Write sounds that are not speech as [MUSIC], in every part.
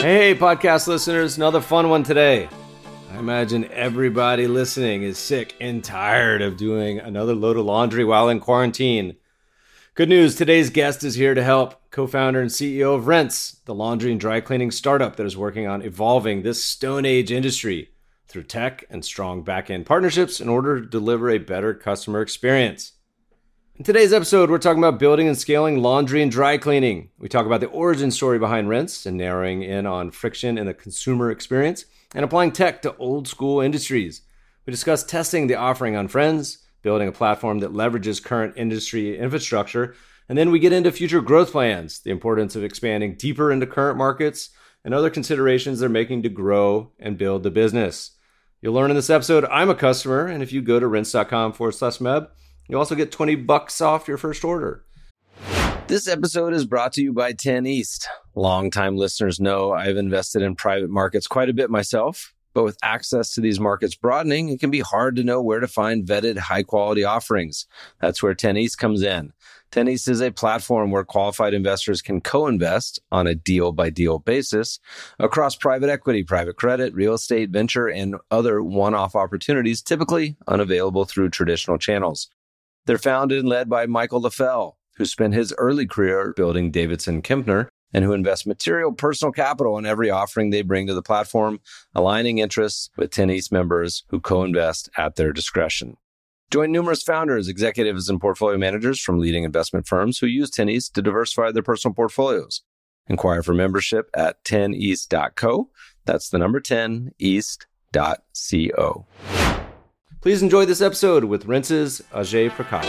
Hey, podcast listeners, another fun one today. I imagine everybody listening is sick and tired of doing another load of laundry while in quarantine. Good news today's guest is here to help. Co founder and CEO of Rinse, the laundry and dry cleaning startup that is working on evolving this Stone Age industry through tech and strong back end partnerships in order to deliver a better customer experience. In today's episode, we're talking about building and scaling laundry and dry cleaning. We talk about the origin story behind Rinse and narrowing in on friction in the consumer experience and applying tech to old school industries. We discuss testing the offering on Friends, building a platform that leverages current industry infrastructure, and then we get into future growth plans, the importance of expanding deeper into current markets, and other considerations they're making to grow and build the business. You'll learn in this episode I'm a customer, and if you go to rinse.com forward slash meb, you also get 20 bucks off your first order. This episode is brought to you by 10 East. Longtime listeners know I've invested in private markets quite a bit myself, but with access to these markets broadening, it can be hard to know where to find vetted high quality offerings. That's where 10 East comes in. 10 East is a platform where qualified investors can co-invest on a deal by deal basis across private equity, private credit, real estate, venture, and other one-off opportunities typically unavailable through traditional channels. They're founded and led by Michael Leffell, who spent his early career building Davidson Kempner and who invest material personal capital in every offering they bring to the platform, aligning interests with 10 East members who co-invest at their discretion. Join numerous founders, executives, and portfolio managers from leading investment firms who use 10 East to diversify their personal portfolios. Inquire for membership at 10east.co. That's the number 10 east.co. Please enjoy this episode with Rinse's Ajay Prakash.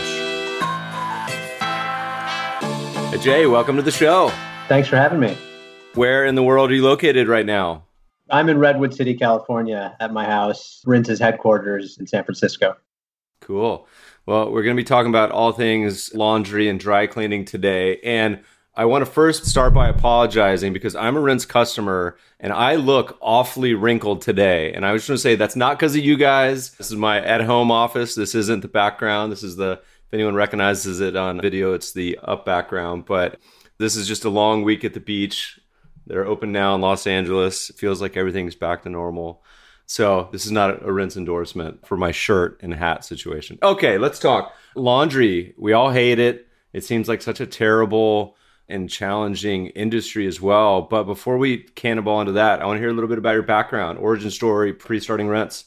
Ajay, welcome to the show. Thanks for having me. Where in the world are you located right now? I'm in Redwood City, California, at my house, Rinse's headquarters in San Francisco. Cool. Well, we're going to be talking about all things laundry and dry cleaning today. And I want to first start by apologizing because I'm a Rinse customer and I look awfully wrinkled today. And I was just going to say that's not because of you guys. This is my at home office. This isn't the background. This is the, if anyone recognizes it on video, it's the up background. But this is just a long week at the beach. They're open now in Los Angeles. It feels like everything's back to normal. So this is not a rinse endorsement for my shirt and hat situation. Okay, let's talk laundry. We all hate it. It seems like such a terrible and challenging industry as well. But before we cannonball into that, I want to hear a little bit about your background, origin story, pre-starting Rinse.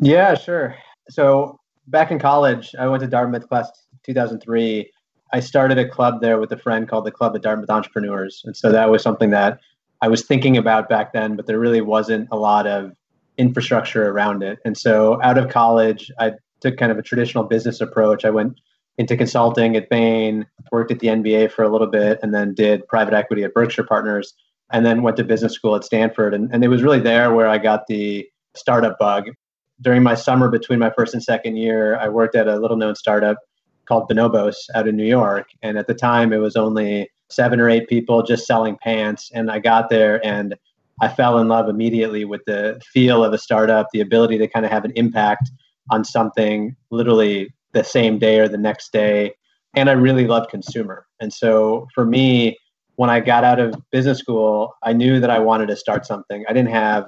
Yeah, sure. So back in college, I went to Dartmouth class 2003. I started a club there with a friend called the Club of Dartmouth Entrepreneurs, and so that was something that I was thinking about back then, but there really wasn't a lot of infrastructure around it. And so out of college, I took kind of a traditional business approach. I went into consulting at Bain, worked at the NBA for a little bit, and then did private equity at Berkshire Partners, and then went to business school at Stanford. And, and it was really there where I got the startup bug. During my summer between my first and second year, I worked at a little known startup called Bonobos out in New York. And at the time, it was only seven or eight people just selling pants. And I got there and I fell in love immediately with the feel of a startup, the ability to kind of have an impact on something literally the same day or the next day. And I really loved consumer. And so for me, when I got out of business school, I knew that I wanted to start something. I didn't have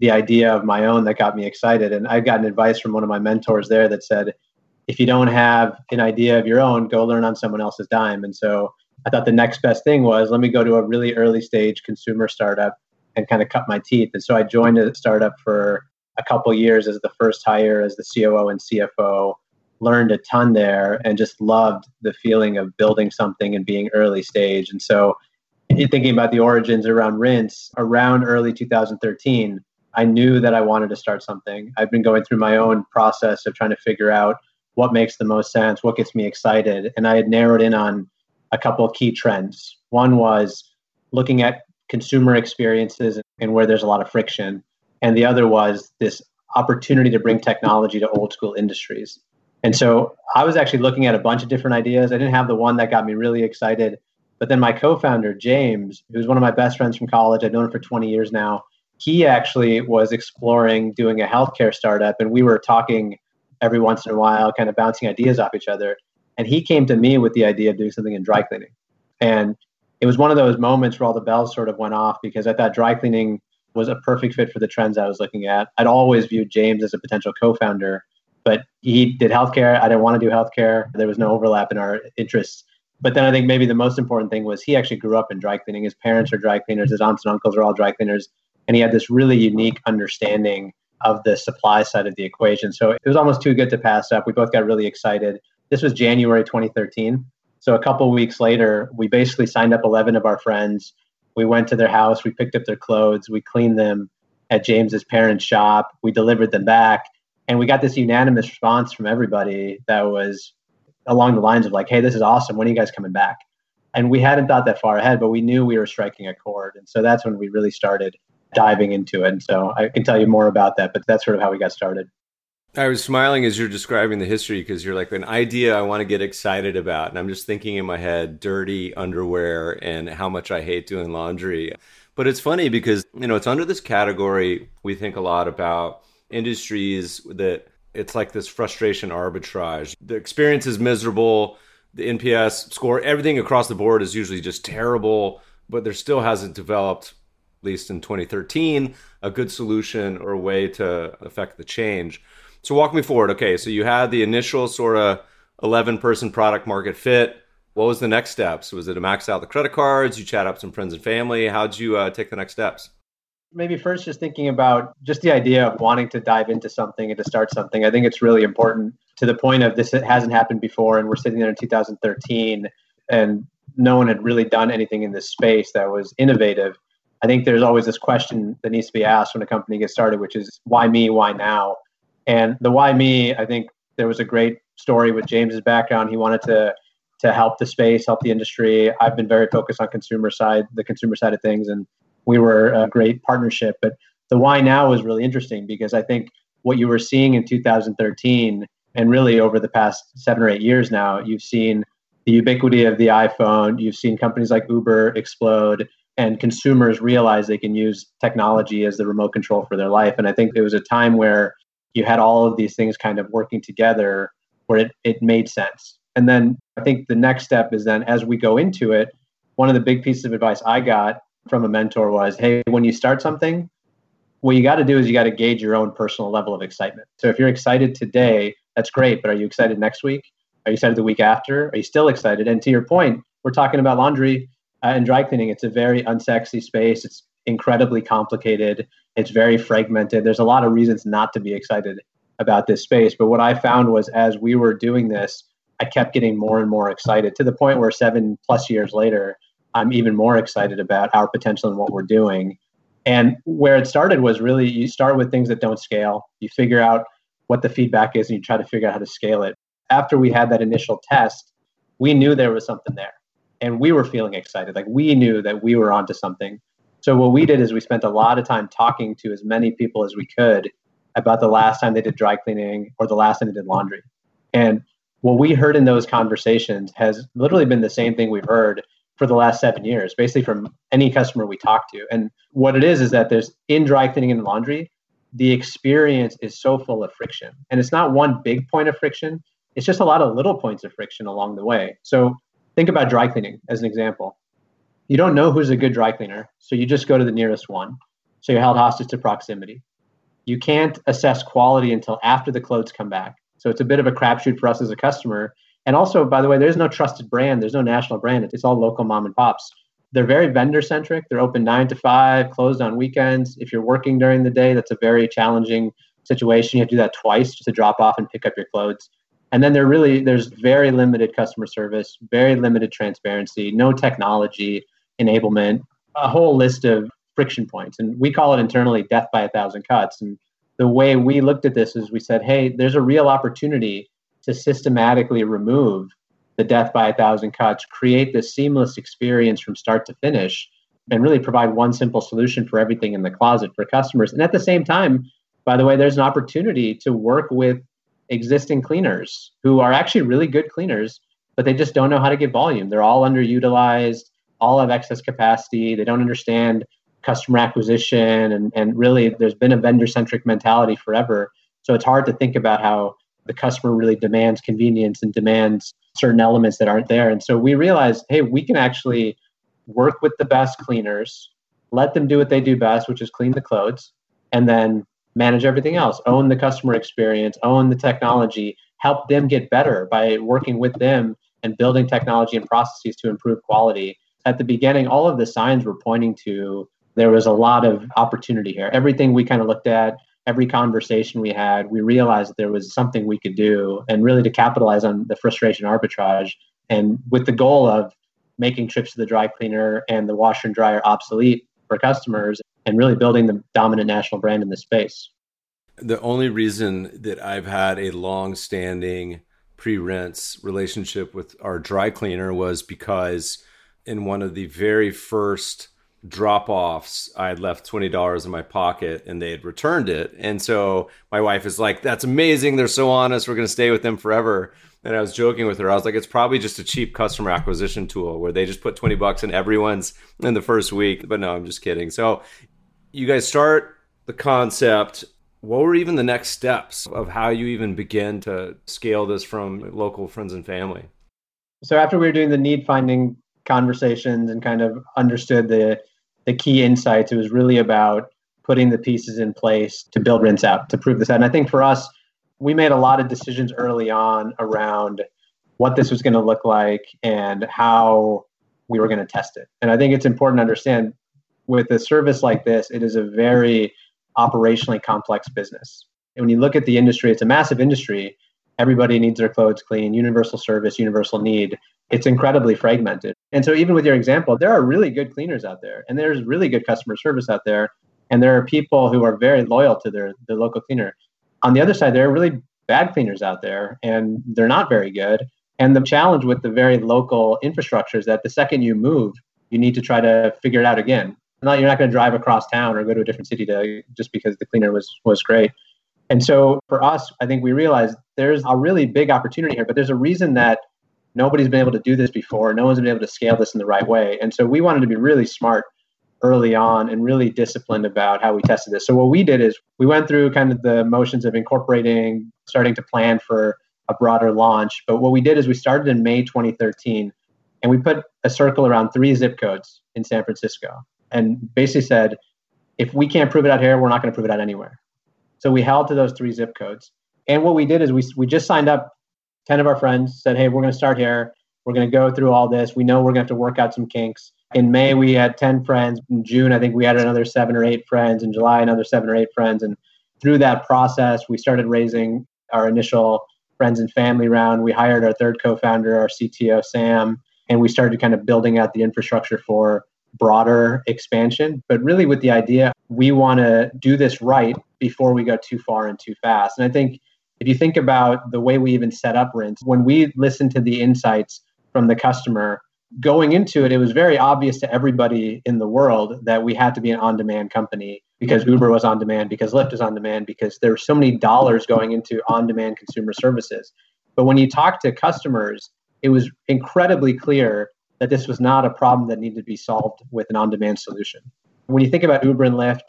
the idea of my own that got me excited. And I've gotten advice from one of my mentors there that said, if you don't have an idea of your own, go learn on someone else's dime. And so I thought the next best thing was let me go to a really early stage consumer startup and kind of cut my teeth. And so I joined a startup for a couple years as the first hire as the COO and CFO. Learned a ton there and just loved the feeling of building something and being early stage. And so, thinking about the origins around Rinse, around early 2013, I knew that I wanted to start something. I've been going through my own process of trying to figure out what makes the most sense, what gets me excited. And I had narrowed in on a couple of key trends. One was looking at consumer experiences and where there's a lot of friction. And the other was this opportunity to bring technology to old school industries. And so I was actually looking at a bunch of different ideas. I didn't have the one that got me really excited. But then my co founder, James, who's one of my best friends from college, I've known him for 20 years now, he actually was exploring doing a healthcare startup. And we were talking every once in a while, kind of bouncing ideas off each other. And he came to me with the idea of doing something in dry cleaning. And it was one of those moments where all the bells sort of went off because I thought dry cleaning was a perfect fit for the trends I was looking at. I'd always viewed James as a potential co founder, but he did healthcare. I didn't want to do healthcare. There was no overlap in our interests. But then I think maybe the most important thing was he actually grew up in dry cleaning. His parents are dry cleaners, his aunts and uncles are all dry cleaners. And he had this really unique understanding of the supply side of the equation. So it was almost too good to pass up. We both got really excited. This was January 2013. So a couple weeks later, we basically signed up 11 of our friends. We went to their house, we picked up their clothes, we cleaned them at James's parents' shop, we delivered them back, and we got this unanimous response from everybody that was along the lines of like, "Hey, this is awesome. When are you guys coming back?" And we hadn't thought that far ahead, but we knew we were striking a chord, and so that's when we really started diving into it. And so I can tell you more about that, but that's sort of how we got started. I was smiling as you're describing the history because you're like an idea I want to get excited about. And I'm just thinking in my head, dirty underwear and how much I hate doing laundry. But it's funny because, you know, it's under this category. We think a lot about industries that it's like this frustration arbitrage. The experience is miserable. The NPS score, everything across the board is usually just terrible, but there still hasn't developed at least in 2013, a good solution or a way to affect the change. So walk me forward. Okay, so you had the initial sort of 11 person product market fit. What was the next steps? Was it to max out the credit cards? You chat up some friends and family. How'd you uh, take the next steps? Maybe first, just thinking about just the idea of wanting to dive into something and to start something. I think it's really important to the point of this. It hasn't happened before, and we're sitting there in 2013, and no one had really done anything in this space that was innovative. I think there's always this question that needs to be asked when a company gets started, which is why me, why now? And the why me, I think there was a great story with James's background. He wanted to to help the space, help the industry. I've been very focused on consumer side, the consumer side of things, and we were a great partnership. But the why now was really interesting because I think what you were seeing in 2013 and really over the past seven or eight years now, you've seen the ubiquity of the iPhone. You've seen companies like Uber explode and consumers realize they can use technology as the remote control for their life. And I think there was a time where you had all of these things kind of working together where it, it made sense. And then I think the next step is then as we go into it, one of the big pieces of advice I got from a mentor was hey, when you start something, what you got to do is you got to gauge your own personal level of excitement. So if you're excited today, that's great, but are you excited next week? Are you excited the week after? Are you still excited? And to your point, we're talking about laundry uh, and dry cleaning. It's a very unsexy space. It's incredibly complicated. It's very fragmented. There's a lot of reasons not to be excited about this space. But what I found was as we were doing this, I kept getting more and more excited to the point where seven plus years later, I'm even more excited about our potential and what we're doing. And where it started was really you start with things that don't scale. You figure out what the feedback is and you try to figure out how to scale it. After we had that initial test, we knew there was something there and we were feeling excited. Like we knew that we were onto something. So what we did is we spent a lot of time talking to as many people as we could about the last time they did dry cleaning or the last time they did laundry. And what we heard in those conversations has literally been the same thing we've heard for the last seven years, basically from any customer we talk to. And what it is is that there's in dry cleaning and laundry, the experience is so full of friction. And it's not one big point of friction, it's just a lot of little points of friction along the way. So think about dry cleaning as an example. You don't know who's a good dry cleaner, so you just go to the nearest one. So you're held hostage to proximity. You can't assess quality until after the clothes come back. So it's a bit of a crapshoot for us as a customer. And also, by the way, there's no trusted brand. There's no national brand. It's all local mom and pops. They're very vendor centric. They're open nine to five, closed on weekends. If you're working during the day, that's a very challenging situation. You have to do that twice just to drop off and pick up your clothes. And then there really there's very limited customer service, very limited transparency, no technology enablement, a whole list of friction points. And we call it internally death by a thousand cuts. And the way we looked at this is we said, hey, there's a real opportunity to systematically remove the death by a thousand cuts, create this seamless experience from start to finish and really provide one simple solution for everything in the closet for customers. And at the same time, by the way, there's an opportunity to work with existing cleaners who are actually really good cleaners, but they just don't know how to get volume. They're all underutilized, all have excess capacity. They don't understand customer acquisition. And, and really, there's been a vendor centric mentality forever. So it's hard to think about how the customer really demands convenience and demands certain elements that aren't there. And so we realized, hey, we can actually work with the best cleaners, let them do what they do best, which is clean the clothes, and then manage everything else, own the customer experience, own the technology, help them get better by working with them and building technology and processes to improve quality. At the beginning, all of the signs were pointing to there was a lot of opportunity here. Everything we kind of looked at, every conversation we had, we realized that there was something we could do and really to capitalize on the frustration arbitrage and with the goal of making trips to the dry cleaner and the washer and dryer obsolete for customers and really building the dominant national brand in the space. The only reason that I've had a long standing pre rinse relationship with our dry cleaner was because in one of the very first drop offs, I had left $20 in my pocket and they had returned it. And so my wife is like, That's amazing. They're so honest. We're going to stay with them forever. And I was joking with her. I was like, It's probably just a cheap customer acquisition tool where they just put 20 bucks in everyone's in the first week. But no, I'm just kidding. So you guys start the concept. What were even the next steps of how you even begin to scale this from local friends and family? So after we were doing the need finding conversations and kind of understood the the key insights. It was really about putting the pieces in place to build rinse out to prove this out. And I think for us, we made a lot of decisions early on around what this was going to look like and how we were going to test it. And I think it's important to understand with a service like this, it is a very operationally complex business. And when you look at the industry, it's a massive industry. Everybody needs their clothes clean, universal service, universal need it's incredibly fragmented. And so, even with your example, there are really good cleaners out there, and there's really good customer service out there, and there are people who are very loyal to their the local cleaner. On the other side, there are really bad cleaners out there, and they're not very good. And the challenge with the very local infrastructure is that the second you move, you need to try to figure it out again. Not you're not going to drive across town or go to a different city to just because the cleaner was was great. And so for us, I think we realized there's a really big opportunity here, but there's a reason that nobody's been able to do this before. No one's been able to scale this in the right way. And so we wanted to be really smart early on and really disciplined about how we tested this. So what we did is we went through kind of the motions of incorporating, starting to plan for a broader launch. But what we did is we started in May 2013 and we put a circle around three zip codes in San Francisco and basically said, if we can't prove it out here, we're not going to prove it out anywhere. So we held to those three zip codes. And what we did is we, we just signed up 10 of our friends said, Hey, we're going to start here. We're going to go through all this. We know we're going to have to work out some kinks. In May, we had 10 friends. In June, I think we had another seven or eight friends. In July, another seven or eight friends. And through that process, we started raising our initial friends and family round. We hired our third co founder, our CTO, Sam, and we started kind of building out the infrastructure for broader expansion. But really, with the idea, we want to do this right before we go too far and too fast. And I think if you think about the way we even set up Rinse, when we listened to the insights from the customer, going into it, it was very obvious to everybody in the world that we had to be an on demand company because Uber was on demand, because Lyft is on demand, because there were so many dollars going into on demand consumer services. But when you talk to customers, it was incredibly clear that this was not a problem that needed to be solved with an on demand solution. When you think about Uber and Lyft,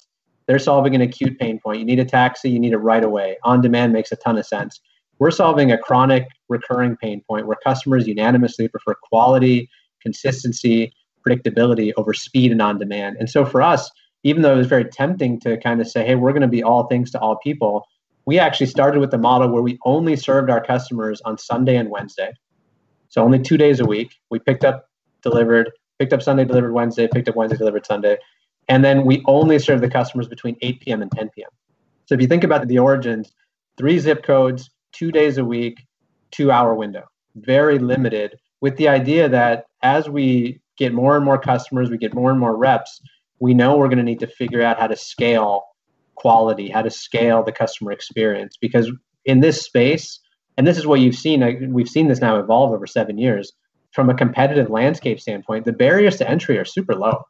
they're solving an acute pain point. You need a taxi, you need it right away. On demand makes a ton of sense. We're solving a chronic, recurring pain point where customers unanimously prefer quality, consistency, predictability over speed and on demand. And so for us, even though it was very tempting to kind of say, hey, we're going to be all things to all people, we actually started with the model where we only served our customers on Sunday and Wednesday. So only two days a week. We picked up, delivered, picked up Sunday, delivered Wednesday, picked up Wednesday, delivered Sunday. And then we only serve the customers between 8 p.m. and 10 p.m. So if you think about the origins, three zip codes, two days a week, two hour window, very limited, with the idea that as we get more and more customers, we get more and more reps, we know we're going to need to figure out how to scale quality, how to scale the customer experience. Because in this space, and this is what you've seen, we've seen this now evolve over seven years. From a competitive landscape standpoint, the barriers to entry are super low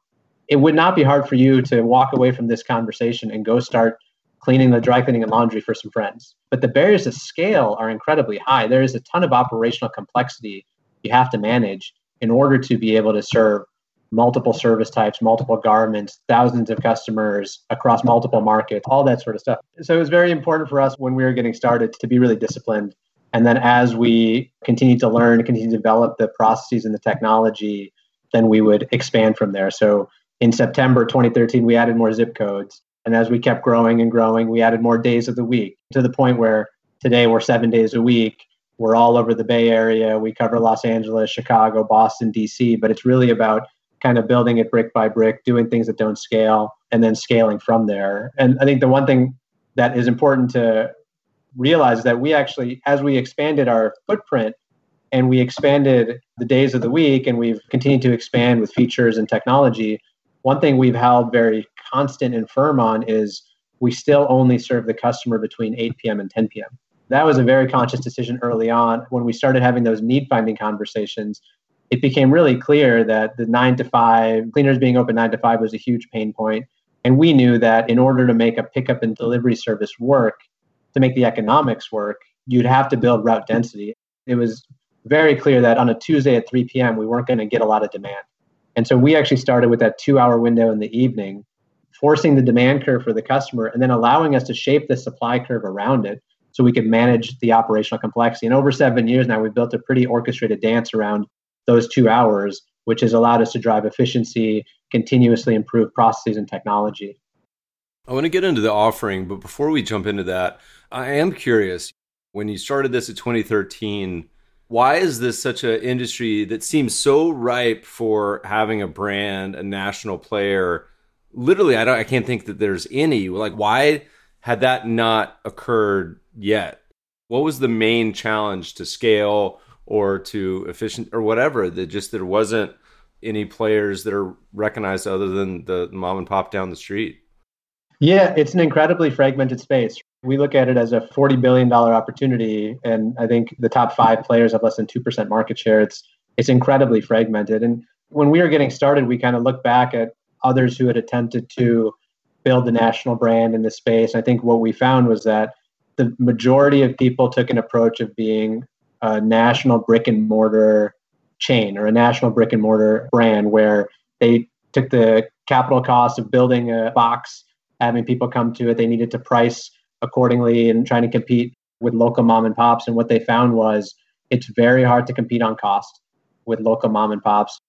it would not be hard for you to walk away from this conversation and go start cleaning the dry cleaning and laundry for some friends. But the barriers to scale are incredibly high. There is a ton of operational complexity you have to manage in order to be able to serve multiple service types, multiple garments, thousands of customers across multiple markets, all that sort of stuff. So it was very important for us when we were getting started to be really disciplined. And then as we continue to learn, continue to develop the processes and the technology, then we would expand from there. So in September 2013, we added more zip codes. And as we kept growing and growing, we added more days of the week to the point where today we're seven days a week. We're all over the Bay Area. We cover Los Angeles, Chicago, Boston, DC, but it's really about kind of building it brick by brick, doing things that don't scale, and then scaling from there. And I think the one thing that is important to realize is that we actually, as we expanded our footprint and we expanded the days of the week and we've continued to expand with features and technology, one thing we've held very constant and firm on is we still only serve the customer between 8 p.m. and 10 p.m. That was a very conscious decision early on. When we started having those need finding conversations, it became really clear that the nine to five, cleaners being open nine to five was a huge pain point. And we knew that in order to make a pickup and delivery service work, to make the economics work, you'd have to build route density. It was very clear that on a Tuesday at 3 p.m., we weren't going to get a lot of demand. And so we actually started with that two hour window in the evening, forcing the demand curve for the customer and then allowing us to shape the supply curve around it so we could manage the operational complexity. And over seven years now, we've built a pretty orchestrated dance around those two hours, which has allowed us to drive efficiency, continuously improve processes and technology. I want to get into the offering, but before we jump into that, I am curious. When you started this in 2013, why is this such an industry that seems so ripe for having a brand, a national player? Literally, I don't I can't think that there's any. Like why had that not occurred yet? What was the main challenge to scale or to efficient or whatever that just there wasn't any players that are recognized other than the mom and pop down the street? Yeah, it's an incredibly fragmented space. We look at it as a $40 billion opportunity, and I think the top five players have less than 2% market share. It's, it's incredibly fragmented. And when we were getting started, we kind of looked back at others who had attempted to build the national brand in the space. I think what we found was that the majority of people took an approach of being a national brick and mortar chain or a national brick and mortar brand where they took the capital cost of building a box, having people come to it. They needed to price accordingly and trying to compete with local mom and pops. And what they found was it's very hard to compete on cost with local mom and pops.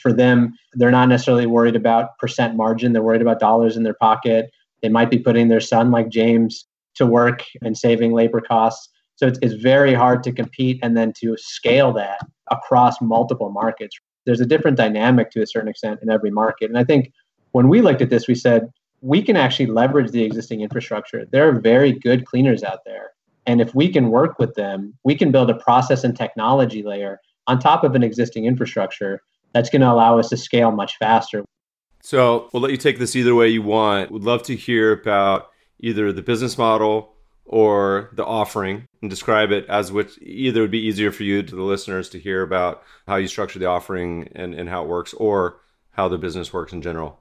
For them, they're not necessarily worried about percent margin, they're worried about dollars in their pocket. They might be putting their son, like James, to work and saving labor costs. So it's, it's very hard to compete and then to scale that across multiple markets. There's a different dynamic to a certain extent in every market. And I think when we looked at this, we said, we can actually leverage the existing infrastructure. There are very good cleaners out there. And if we can work with them, we can build a process and technology layer on top of an existing infrastructure that's going to allow us to scale much faster. So we'll let you take this either way you want. We'd love to hear about either the business model or the offering and describe it as which either would be easier for you to the listeners to hear about how you structure the offering and, and how it works or how the business works in general.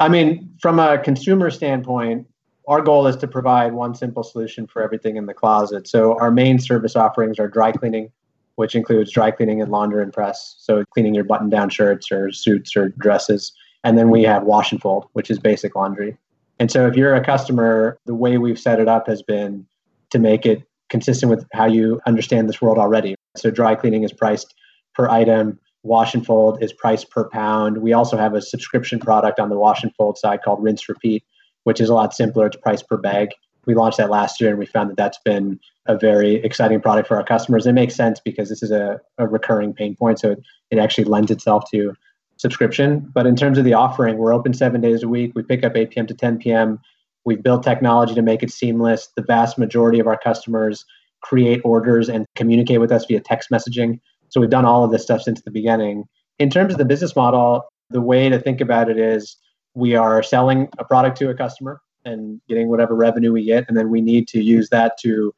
I mean, from a consumer standpoint, our goal is to provide one simple solution for everything in the closet. So our main service offerings are dry cleaning, which includes dry cleaning and launder and press. So cleaning your button down shirts or suits or dresses. And then we have wash and fold, which is basic laundry. And so if you're a customer, the way we've set it up has been to make it consistent with how you understand this world already. So dry cleaning is priced per item, wash and fold is priced per pound. We also have a subscription product on the wash and fold side called Rinse Repeat, which is a lot simpler. It's priced per bag. We launched that last year and we found that that's been a very exciting product for our customers. It makes sense because this is a, a recurring pain point. So it, it actually lends itself to subscription. But in terms of the offering, we're open seven days a week. We pick up 8 p.m. to 10 p.m. We've built technology to make it seamless. The vast majority of our customers create orders and communicate with us via text messaging. So we've done all of this stuff since the beginning. In terms of the business model, the way to think about it is we are selling a product to a customer and getting whatever revenue we get, and then we need to use that to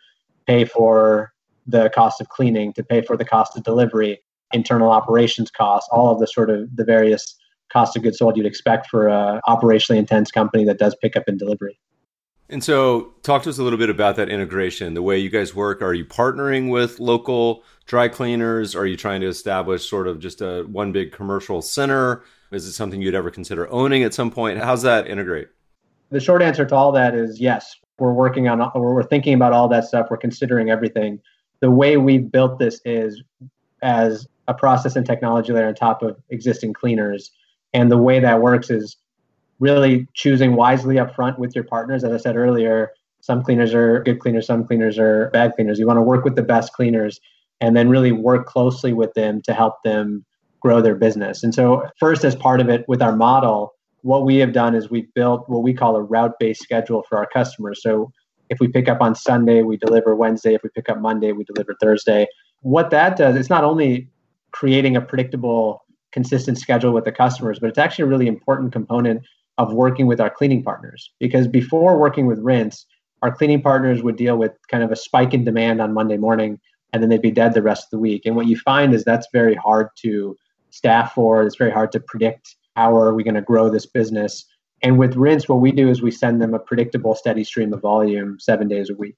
pay for the cost of cleaning, to pay for the cost of delivery, internal operations costs, all of the sort of the various cost of goods sold you'd expect for an operationally intense company that does pickup and delivery. And so, talk to us a little bit about that integration, the way you guys work. Are you partnering with local dry cleaners? Are you trying to establish sort of just a one big commercial center? Is it something you'd ever consider owning at some point? How's that integrate? The short answer to all that is yes. We're working on, we're thinking about all that stuff. We're considering everything. The way we've built this is as a process and technology layer on top of existing cleaners. And the way that works is really choosing wisely up front with your partners. As I said earlier, some cleaners are good cleaners, some cleaners are bad cleaners. You want to work with the best cleaners and then really work closely with them to help them grow their business. And so, first, as part of it with our model, what we have done is we've built what we call a route based schedule for our customers. So, if we pick up on Sunday, we deliver Wednesday. If we pick up Monday, we deliver Thursday. What that does, it's not only creating a predictable, consistent schedule with the customers, but it's actually a really important component of working with our cleaning partners. Because before working with Rinse, our cleaning partners would deal with kind of a spike in demand on Monday morning, and then they'd be dead the rest of the week. And what you find is that's very hard to staff for. It's very hard to predict how are we going to grow this business. And with Rinse, what we do is we send them a predictable, steady stream of volume seven days a week.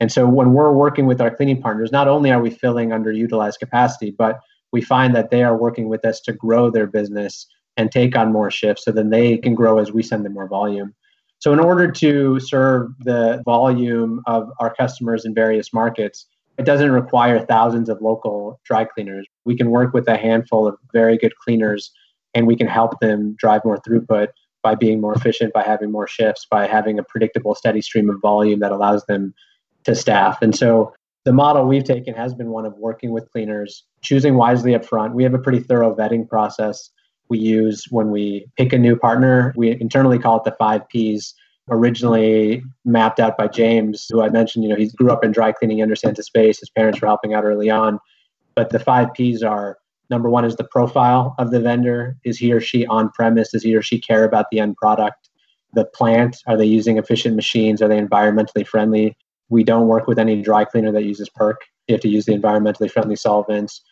And so when we're working with our cleaning partners, not only are we filling underutilized capacity, but we find that they are working with us to grow their business and take on more shifts so then they can grow as we send them more volume. So, in order to serve the volume of our customers in various markets, it doesn't require thousands of local dry cleaners. We can work with a handful of very good cleaners and we can help them drive more throughput by being more efficient, by having more shifts, by having a predictable, steady stream of volume that allows them to staff. And so, the model we've taken has been one of working with cleaners, choosing wisely up front. We have a pretty thorough vetting process we use when we pick a new partner. We internally call it the five P's, originally mapped out by James, who I mentioned, you know, he grew up in dry cleaning, understands the space. His parents were helping out early on. But the five P's are number one is the profile of the vendor. Is he or she on premise? Does he or she care about the end product? The plant, are they using efficient machines? Are they environmentally friendly? We don't work with any dry cleaner that uses PERC. You have to use the environmentally friendly solvents.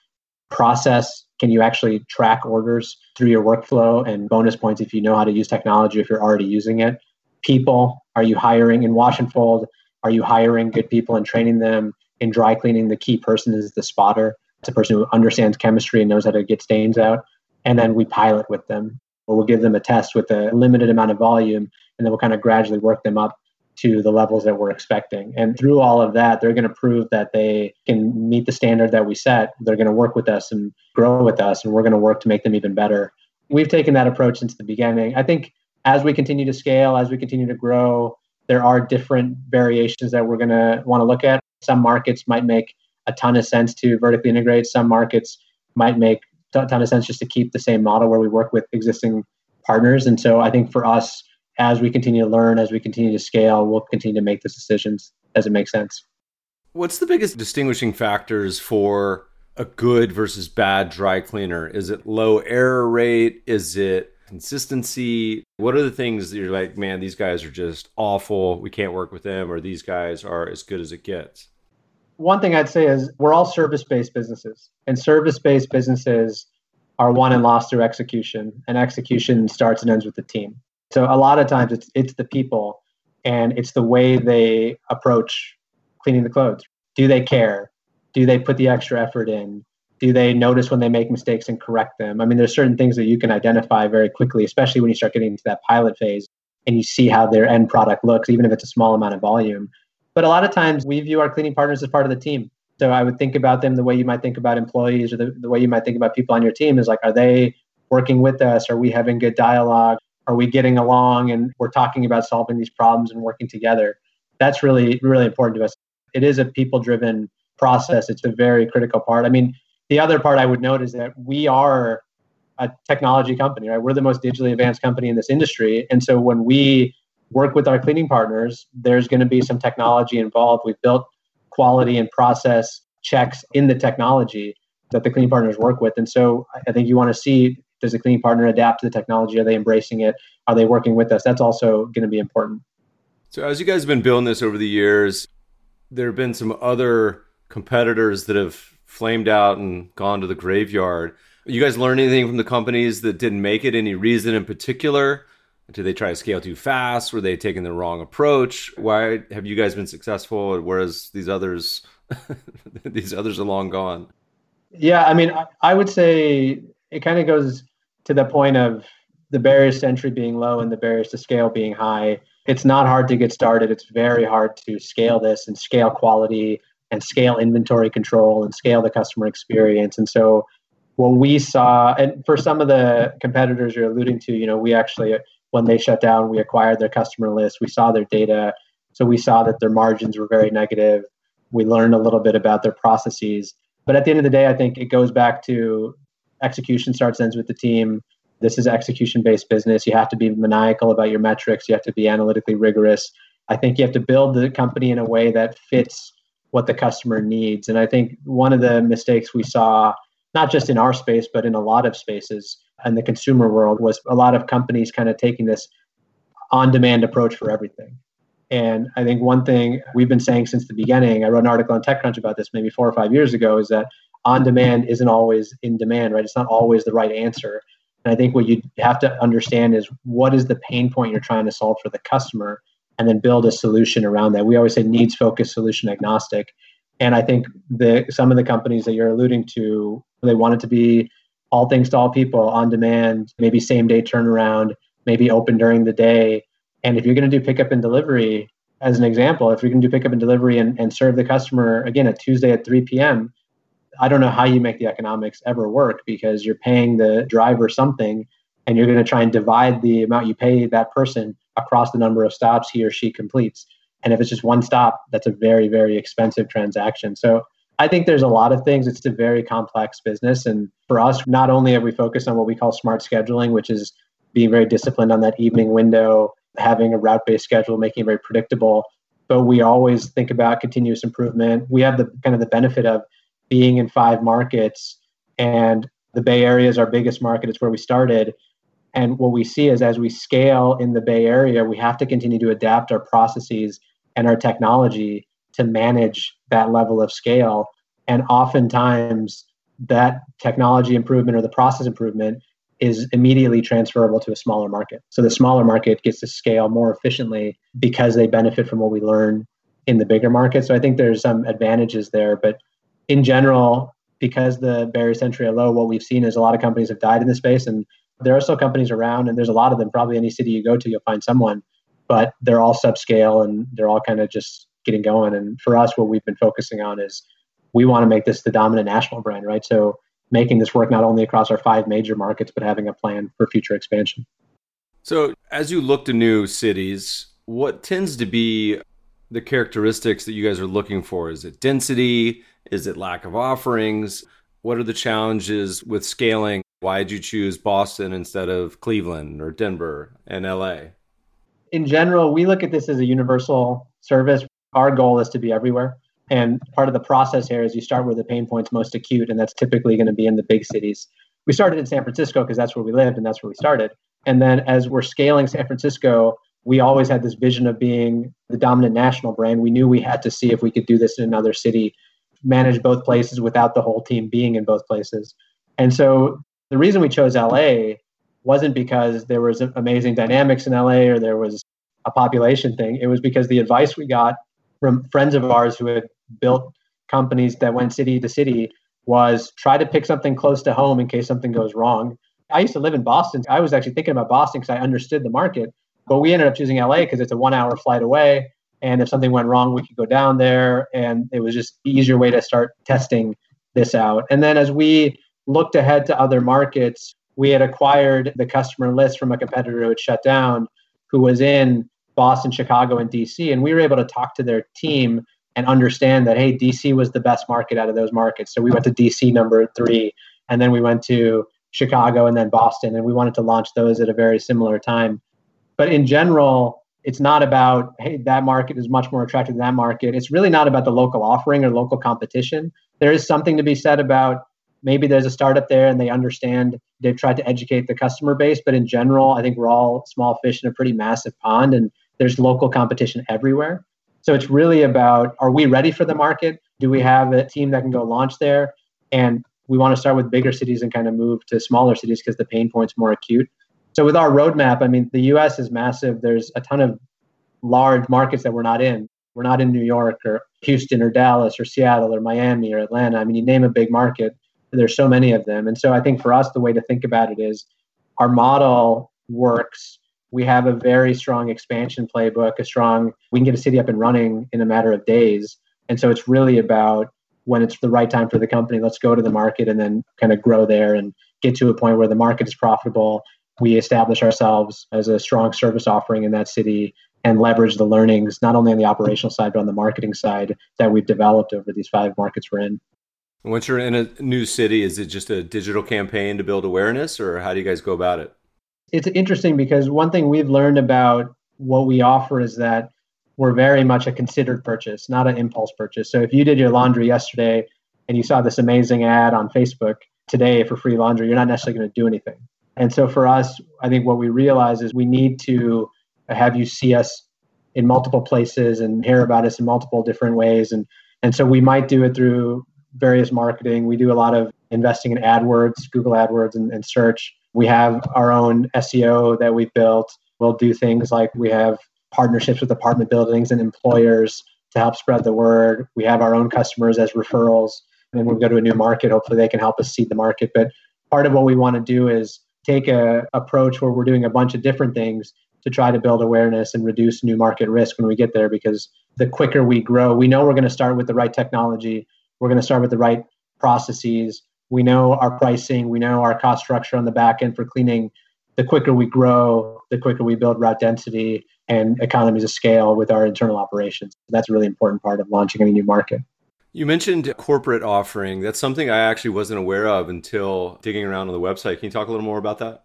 Process, can you actually track orders through your workflow and bonus points if you know how to use technology if you're already using it? People, are you hiring in wash and fold? Are you hiring good people and training them? In dry cleaning, the key person is the spotter. It's a person who understands chemistry and knows how to get stains out. And then we pilot with them, or we'll give them a test with a limited amount of volume, and then we'll kind of gradually work them up to the levels that we're expecting. And through all of that, they're going to prove that they can meet the standard that we set. They're going to work with us and grow with us, and we're going to work to make them even better. We've taken that approach since the beginning. I think as we continue to scale, as we continue to grow, there are different variations that we're going to want to look at. Some markets might make a ton of sense to vertically integrate. Some markets might make a ton of sense just to keep the same model where we work with existing partners. And so I think for us, as we continue to learn, as we continue to scale, we'll continue to make those decisions as it makes sense. What's the biggest distinguishing factors for a good versus bad dry cleaner? Is it low error rate? Is it consistency? What are the things that you're like, man, these guys are just awful. We can't work with them, or these guys are as good as it gets? One thing I'd say is we're all service based businesses, and service based businesses are won and lost through execution, and execution starts and ends with the team. So a lot of times it's it's the people and it's the way they approach cleaning the clothes. Do they care? Do they put the extra effort in? Do they notice when they make mistakes and correct them? I mean, there's certain things that you can identify very quickly, especially when you start getting into that pilot phase and you see how their end product looks, even if it's a small amount of volume. But a lot of times we view our cleaning partners as part of the team. So I would think about them the way you might think about employees or the, the way you might think about people on your team is like, are they working with us? Are we having good dialogue? Are we getting along and we're talking about solving these problems and working together that's really really important to us. It is a people driven process. It's a very critical part. I mean the other part i would note is that we are a technology company right? We're the most digitally advanced company in this industry. And so when we work with our cleaning partners there's going to be some technology involved. We've built quality and process checks in the technology that the cleaning partners work with. And so i think you want to see does the cleaning partner adapt to the technology? Are they embracing it? Are they working with us? That's also going to be important. So, as you guys have been building this over the years, there have been some other competitors that have flamed out and gone to the graveyard. You guys learn anything from the companies that didn't make it? Any reason in particular? Did they try to scale too fast? Were they taking the wrong approach? Why have you guys been successful, whereas these others, [LAUGHS] these others are long gone? Yeah, I mean, I would say it kind of goes to the point of the barriers to entry being low and the barriers to scale being high. It's not hard to get started. It's very hard to scale this and scale quality and scale inventory control and scale the customer experience. And so, what we saw, and for some of the competitors you're alluding to, you know, we actually when they shut down, we acquired their customer list. We saw their data. So we saw that their margins were very negative. We learned a little bit about their processes. But at the end of the day, I think it goes back to execution starts ends with the team. This is execution based business. You have to be maniacal about your metrics. You have to be analytically rigorous. I think you have to build the company in a way that fits what the customer needs. And I think one of the mistakes we saw, not just in our space, but in a lot of spaces, and the consumer world was a lot of companies kind of taking this on demand approach for everything. And I think one thing we've been saying since the beginning, I wrote an article on TechCrunch about this maybe four or five years ago, is that on demand isn't always in demand, right? It's not always the right answer. And I think what you have to understand is what is the pain point you're trying to solve for the customer and then build a solution around that. We always say needs focused, solution agnostic. And I think the some of the companies that you're alluding to, they want it to be all things to all people on demand, maybe same day turnaround, maybe open during the day. And if you're going to do pickup and delivery, as an example, if you're going to do pickup and delivery and, and serve the customer again at Tuesday at 3 p.m., I don't know how you make the economics ever work because you're paying the driver something and you're going to try and divide the amount you pay that person across the number of stops he or she completes. And if it's just one stop, that's a very, very expensive transaction. So I think there's a lot of things. It's a very complex business. And for us, not only have we focused on what we call smart scheduling, which is being very disciplined on that evening window, having a route based schedule, making it very predictable, but we always think about continuous improvement. We have the kind of the benefit of being in five markets and the Bay Area is our biggest market. It's where we started. And what we see is as we scale in the Bay Area, we have to continue to adapt our processes and our technology to manage that level of scale. And oftentimes, that technology improvement or the process improvement is immediately transferable to a smaller market. So the smaller market gets to scale more efficiently because they benefit from what we learn in the bigger market. So I think there's some advantages there. But in general, because the barriers entry are low, what we've seen is a lot of companies have died in the space. And there are still companies around, and there's a lot of them. Probably any city you go to, you'll find someone, but they're all subscale and they're all kind of just getting going. And for us, what we've been focusing on is we want to make this the dominant national brand, right? So making this work not only across our five major markets, but having a plan for future expansion. So as you look to new cities, what tends to be the characteristics that you guys are looking for? Is it density? Is it lack of offerings? What are the challenges with scaling? Why did you choose Boston instead of Cleveland or Denver and LA? In general, we look at this as a universal service our goal is to be everywhere. And part of the process here is you start where the pain point's most acute, and that's typically going to be in the big cities. We started in San Francisco because that's where we lived and that's where we started. And then as we're scaling San Francisco, we always had this vision of being the dominant national brand. We knew we had to see if we could do this in another city, manage both places without the whole team being in both places. And so the reason we chose LA wasn't because there was amazing dynamics in LA or there was a population thing. It was because the advice we got from friends of ours who had built companies that went city to city was try to pick something close to home in case something goes wrong. I used to live in Boston. I was actually thinking about Boston because I understood the market, but we ended up choosing LA because it's a one hour flight away. And if something went wrong, we could go down there. And it was just easier way to start testing this out. And then as we looked ahead to other markets, we had acquired the customer list from a competitor who had shut down, who was in Boston, Chicago, and DC. And we were able to talk to their team and understand that, hey, DC was the best market out of those markets. So we went to DC number three, and then we went to Chicago and then Boston, and we wanted to launch those at a very similar time. But in general, it's not about, hey, that market is much more attractive than that market. It's really not about the local offering or local competition. There is something to be said about maybe there's a startup there and they understand they've tried to educate the customer base. But in general, I think we're all small fish in a pretty massive pond. And there's local competition everywhere. So it's really about are we ready for the market? Do we have a team that can go launch there? And we want to start with bigger cities and kind of move to smaller cities because the pain point's more acute. So with our roadmap, I mean, the US is massive. There's a ton of large markets that we're not in. We're not in New York or Houston or Dallas or Seattle or Miami or Atlanta. I mean, you name a big market, there's so many of them. And so I think for us, the way to think about it is our model works. We have a very strong expansion playbook, a strong, we can get a city up and running in a matter of days. And so it's really about when it's the right time for the company, let's go to the market and then kind of grow there and get to a point where the market is profitable. We establish ourselves as a strong service offering in that city and leverage the learnings, not only on the operational side, but on the marketing side that we've developed over these five markets we're in. Once you're in a new city, is it just a digital campaign to build awareness, or how do you guys go about it? It's interesting because one thing we've learned about what we offer is that we're very much a considered purchase, not an impulse purchase. So if you did your laundry yesterday and you saw this amazing ad on Facebook today for free laundry, you're not necessarily going to do anything. And so for us, I think what we realize is we need to have you see us in multiple places and hear about us in multiple different ways. And and so we might do it through various marketing. We do a lot of investing in AdWords, Google AdWords, and, and search. We have our own SEO that we've built. We'll do things like we have partnerships with apartment buildings and employers to help spread the word. We have our own customers as referrals. And when we go to a new market, hopefully they can help us seed the market. But part of what we want to do is take a approach where we're doing a bunch of different things to try to build awareness and reduce new market risk when we get there because the quicker we grow, we know we're going to start with the right technology, we're going to start with the right processes. We know our pricing, we know our cost structure on the back end for cleaning. The quicker we grow, the quicker we build route density and economies of scale with our internal operations. That's a really important part of launching any new market. You mentioned corporate offering. That's something I actually wasn't aware of until digging around on the website. Can you talk a little more about that?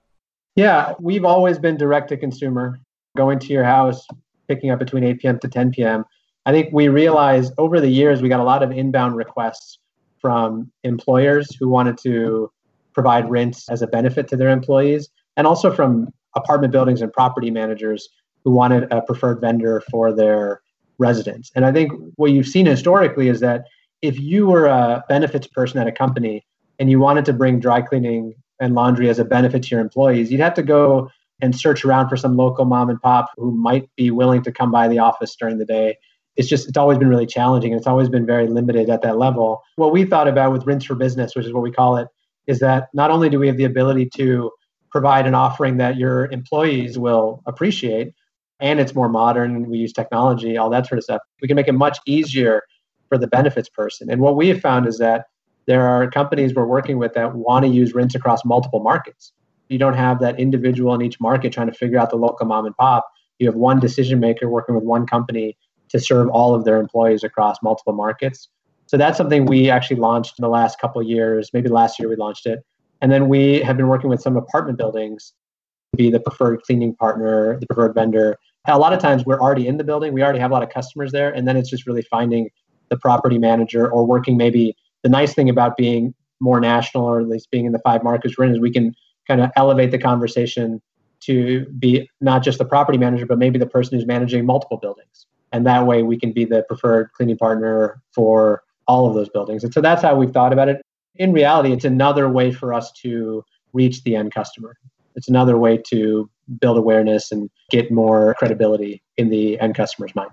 Yeah, we've always been direct to consumer, going to your house, picking up between 8 p.m. to 10 p.m. I think we realized over the years we got a lot of inbound requests from employers who wanted to provide Rinse as a benefit to their employees, and also from apartment buildings and property managers who wanted a preferred vendor for their residents. And I think what you've seen historically is that if you were a benefits person at a company and you wanted to bring dry cleaning and laundry as a benefit to your employees, you'd have to go and search around for some local mom and pop who might be willing to come by the office during the day. It's just, it's always been really challenging and it's always been very limited at that level. What we thought about with Rinse for Business, which is what we call it, is that not only do we have the ability to provide an offering that your employees will appreciate, and it's more modern, we use technology, all that sort of stuff, we can make it much easier for the benefits person. And what we have found is that there are companies we're working with that want to use rinse across multiple markets. You don't have that individual in each market trying to figure out the local mom and pop. You have one decision maker working with one company to serve all of their employees across multiple markets. So that's something we actually launched in the last couple years. Maybe last year we launched it. And then we have been working with some apartment buildings to be the preferred cleaning partner, the preferred vendor. A lot of times we're already in the building, we already have a lot of customers there, and then it's just really finding the property manager or working maybe the nice thing about being more national or at least being in the five markets we're in is we can kind of elevate the conversation to be not just the property manager but maybe the person who's managing multiple buildings. And that way we can be the preferred cleaning partner for all of those buildings. And so that's how we've thought about it. In reality it's another way for us to reach the end customer. It's another way to build awareness and get more credibility in the end customer's mind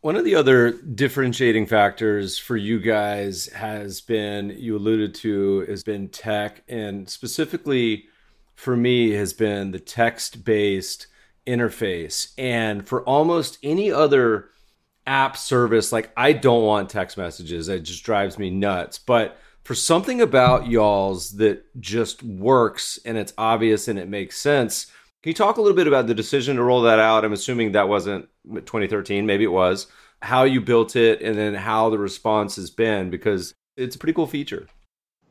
one of the other differentiating factors for you guys has been, you alluded to, has been tech, and specifically for me, has been the text based interface. And for almost any other app service, like I don't want text messages, it just drives me nuts. But for something about y'all's that just works and it's obvious and it makes sense, can you talk a little bit about the decision to roll that out? I'm assuming that wasn't 2013, maybe it was. How you built it and then how the response has been because it's a pretty cool feature.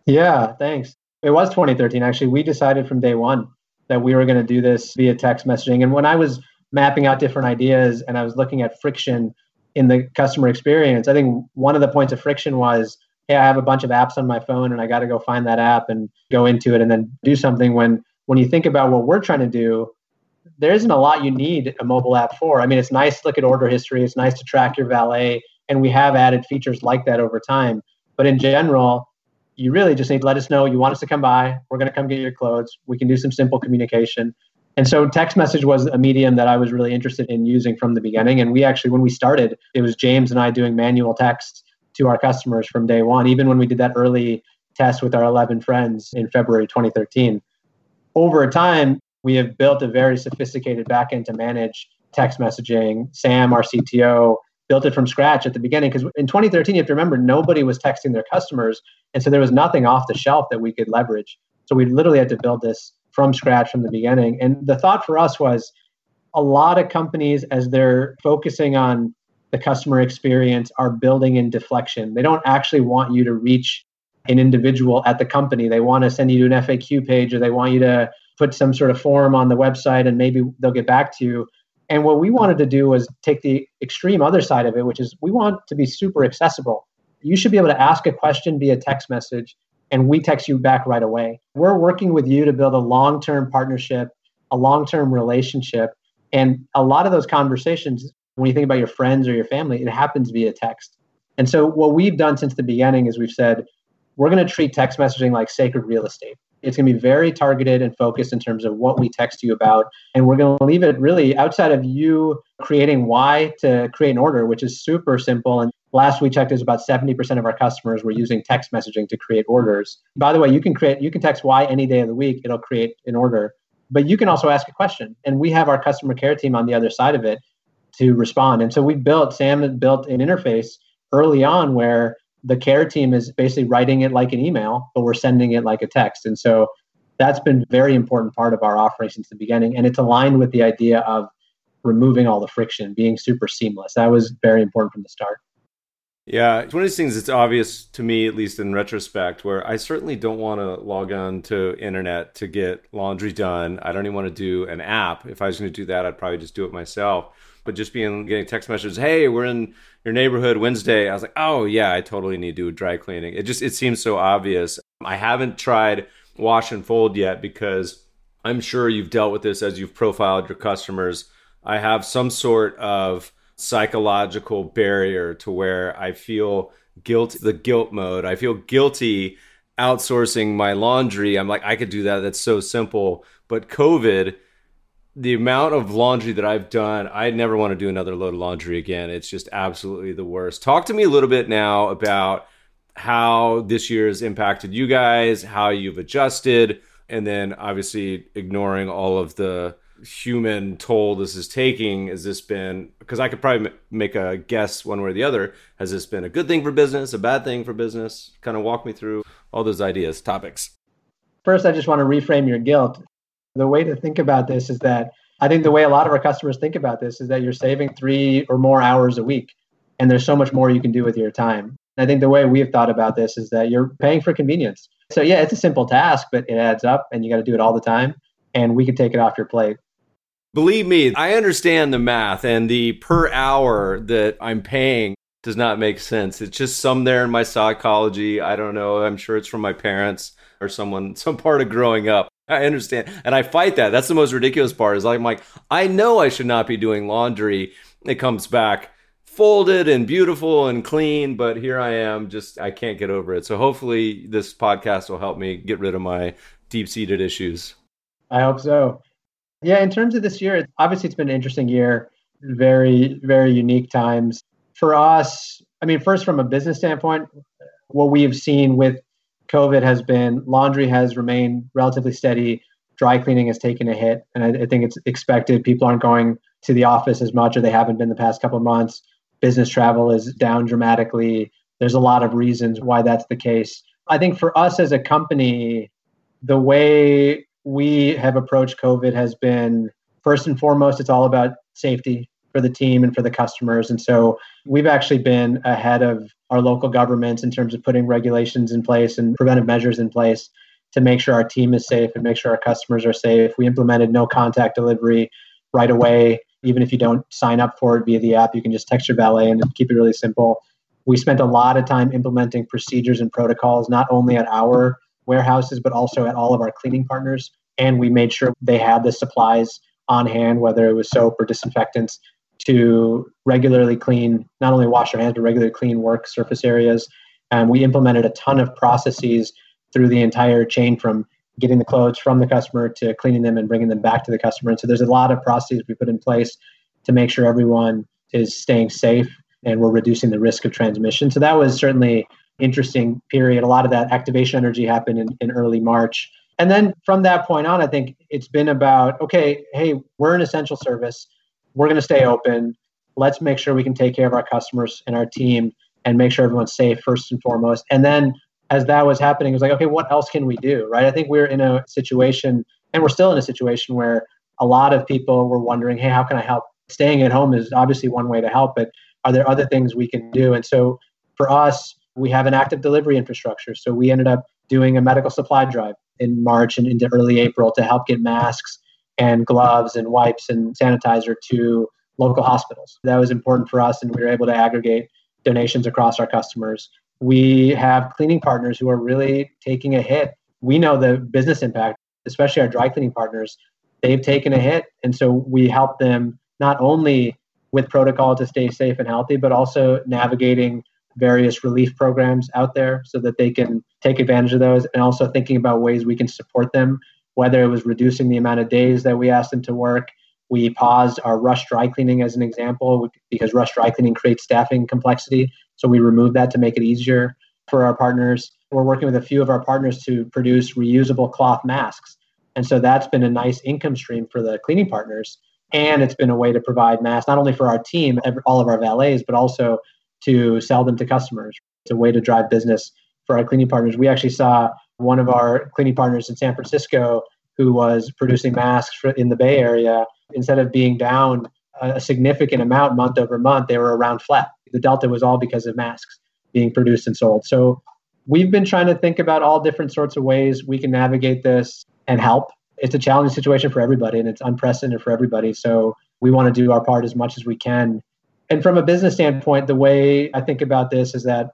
Yeah, thanks. It was 2013 actually. We decided from day 1 that we were going to do this via text messaging and when I was mapping out different ideas and I was looking at friction in the customer experience, I think one of the points of friction was hey, I have a bunch of apps on my phone and I got to go find that app and go into it and then do something when when you think about what we're trying to do, there isn't a lot you need a mobile app for. I mean, it's nice to look at order history, it's nice to track your valet, and we have added features like that over time. But in general, you really just need to let us know you want us to come by. We're going to come get your clothes. We can do some simple communication. And so text message was a medium that I was really interested in using from the beginning. And we actually, when we started, it was James and I doing manual text to our customers from day one, even when we did that early test with our 11 friends in February 2013. Over time, we have built a very sophisticated backend to manage text messaging. Sam, our CTO, built it from scratch at the beginning because in 2013 you have to remember nobody was texting their customers and so there was nothing off the shelf that we could leverage. So we literally had to build this from scratch from the beginning. And the thought for us was a lot of companies as they're focusing on the customer experience are building in deflection. They don't actually want you to reach an individual at the company they want to send you to an faq page or they want you to put some sort of form on the website and maybe they'll get back to you and what we wanted to do was take the extreme other side of it, which is we want to be super accessible. You should be able to ask a question via text message, and we text you back right away. We're working with you to build a long term partnership, a long term relationship. And a lot of those conversations, when you think about your friends or your family, it happens via text. And so, what we've done since the beginning is we've said, we're going to treat text messaging like sacred real estate. It's going to be very targeted and focused in terms of what we text you about. And we're going to leave it really outside of you creating why to create an order, which is super simple. And last we checked, is about 70% of our customers were using text messaging to create orders. By the way, you can create, you can text why any day of the week, it'll create an order. But you can also ask a question. And we have our customer care team on the other side of it to respond. And so we built, Sam built an interface early on where the care team is basically writing it like an email, but we're sending it like a text. And so that's been very important part of our offering since the beginning. And it's aligned with the idea of removing all the friction, being super seamless. That was very important from the start. Yeah, it's one of these things that's obvious to me, at least in retrospect, where I certainly don't want to log on to internet to get laundry done. I don't even want to do an app. If I was going to do that, I'd probably just do it myself but just being getting text messages, hey, we're in your neighborhood Wednesday. I was like, oh yeah, I totally need to do dry cleaning. It just it seems so obvious. I haven't tried wash and fold yet because I'm sure you've dealt with this as you've profiled your customers. I have some sort of psychological barrier to where I feel guilt, the guilt mode. I feel guilty outsourcing my laundry. I'm like, I could do that. That's so simple. But COVID the amount of laundry that I've done, I never want to do another load of laundry again. It's just absolutely the worst. Talk to me a little bit now about how this year has impacted you guys, how you've adjusted, and then obviously ignoring all of the human toll this is taking. Has this been, because I could probably make a guess one way or the other, has this been a good thing for business, a bad thing for business? Kind of walk me through all those ideas, topics. First, I just want to reframe your guilt the way to think about this is that I think the way a lot of our customers think about this is that you're saving three or more hours a week, and there's so much more you can do with your time. I think the way we've thought about this is that you're paying for convenience. So yeah, it's a simple task, but it adds up, and you got to do it all the time. And we can take it off your plate. Believe me, I understand the math and the per hour that I'm paying does not make sense. It's just some there in my psychology. I don't know. I'm sure it's from my parents or someone, [LAUGHS] some part of growing up. [LAUGHS] I understand. And I fight that. That's the most ridiculous part is I'm like, I know I should not be doing laundry. It comes back folded and beautiful and clean, but here I am, just I can't get over it. So hopefully this podcast will help me get rid of my deep seated issues. I hope so. Yeah, in terms of this year, obviously it's been an interesting year, very, very unique times. For us, I mean, first from a business standpoint, what we have seen with COVID has been laundry has remained relatively steady. Dry cleaning has taken a hit, and I, I think it's expected. People aren't going to the office as much, or they haven't been the past couple of months. Business travel is down dramatically. There's a lot of reasons why that's the case. I think for us as a company, the way we have approached COVID has been first and foremost, it's all about safety for the team and for the customers. And so we've actually been ahead of our local governments in terms of putting regulations in place and preventive measures in place to make sure our team is safe and make sure our customers are safe. We implemented no contact delivery right away. Even if you don't sign up for it via the app, you can just text your valet and keep it really simple. We spent a lot of time implementing procedures and protocols, not only at our warehouses, but also at all of our cleaning partners. And we made sure they had the supplies on hand, whether it was soap or disinfectants, to regularly clean, not only wash your hands, but regularly clean work surface areas. And we implemented a ton of processes through the entire chain from getting the clothes from the customer to cleaning them and bringing them back to the customer. And so there's a lot of processes we put in place to make sure everyone is staying safe and we're reducing the risk of transmission. So that was certainly interesting period. A lot of that activation energy happened in, in early March. And then from that point on, I think it's been about okay, hey, we're an essential service. We're going to stay open. Let's make sure we can take care of our customers and our team and make sure everyone's safe first and foremost. And then as that was happening, it was like, okay, what else can we do? Right. I think we're in a situation, and we're still in a situation where a lot of people were wondering, hey, how can I help? Staying at home is obviously one way to help, but are there other things we can do? And so for us, we have an active delivery infrastructure. So we ended up doing a medical supply drive in March and into early April to help get masks and gloves and wipes and sanitizer to local hospitals. That was important for us, and we were able to aggregate donations across our customers. We have cleaning partners who are really taking a hit. We know the business impact, especially our dry cleaning partners. They've taken a hit. And so we help them not only with protocol to stay safe and healthy, but also navigating various relief programs out there so that they can take advantage of those and also thinking about ways we can support them, whether it was reducing the amount of days that we asked them to work. We paused our rush dry cleaning as an example because rush dry cleaning creates staffing complexity. So we removed that to make it easier for our partners. We're working with a few of our partners to produce reusable cloth masks. And so that's been a nice income stream for the cleaning partners. And it's been a way to provide masks, not only for our team, all of our valets, but also to sell them to customers. It's a way to drive business for our cleaning partners. We actually saw one of our cleaning partners in San Francisco who was producing masks in the Bay Area. Instead of being down a significant amount month over month, they were around flat. The delta was all because of masks being produced and sold. So we've been trying to think about all different sorts of ways we can navigate this and help. It's a challenging situation for everybody and it's unprecedented for everybody. So we want to do our part as much as we can and from a business standpoint, the way I think about this is that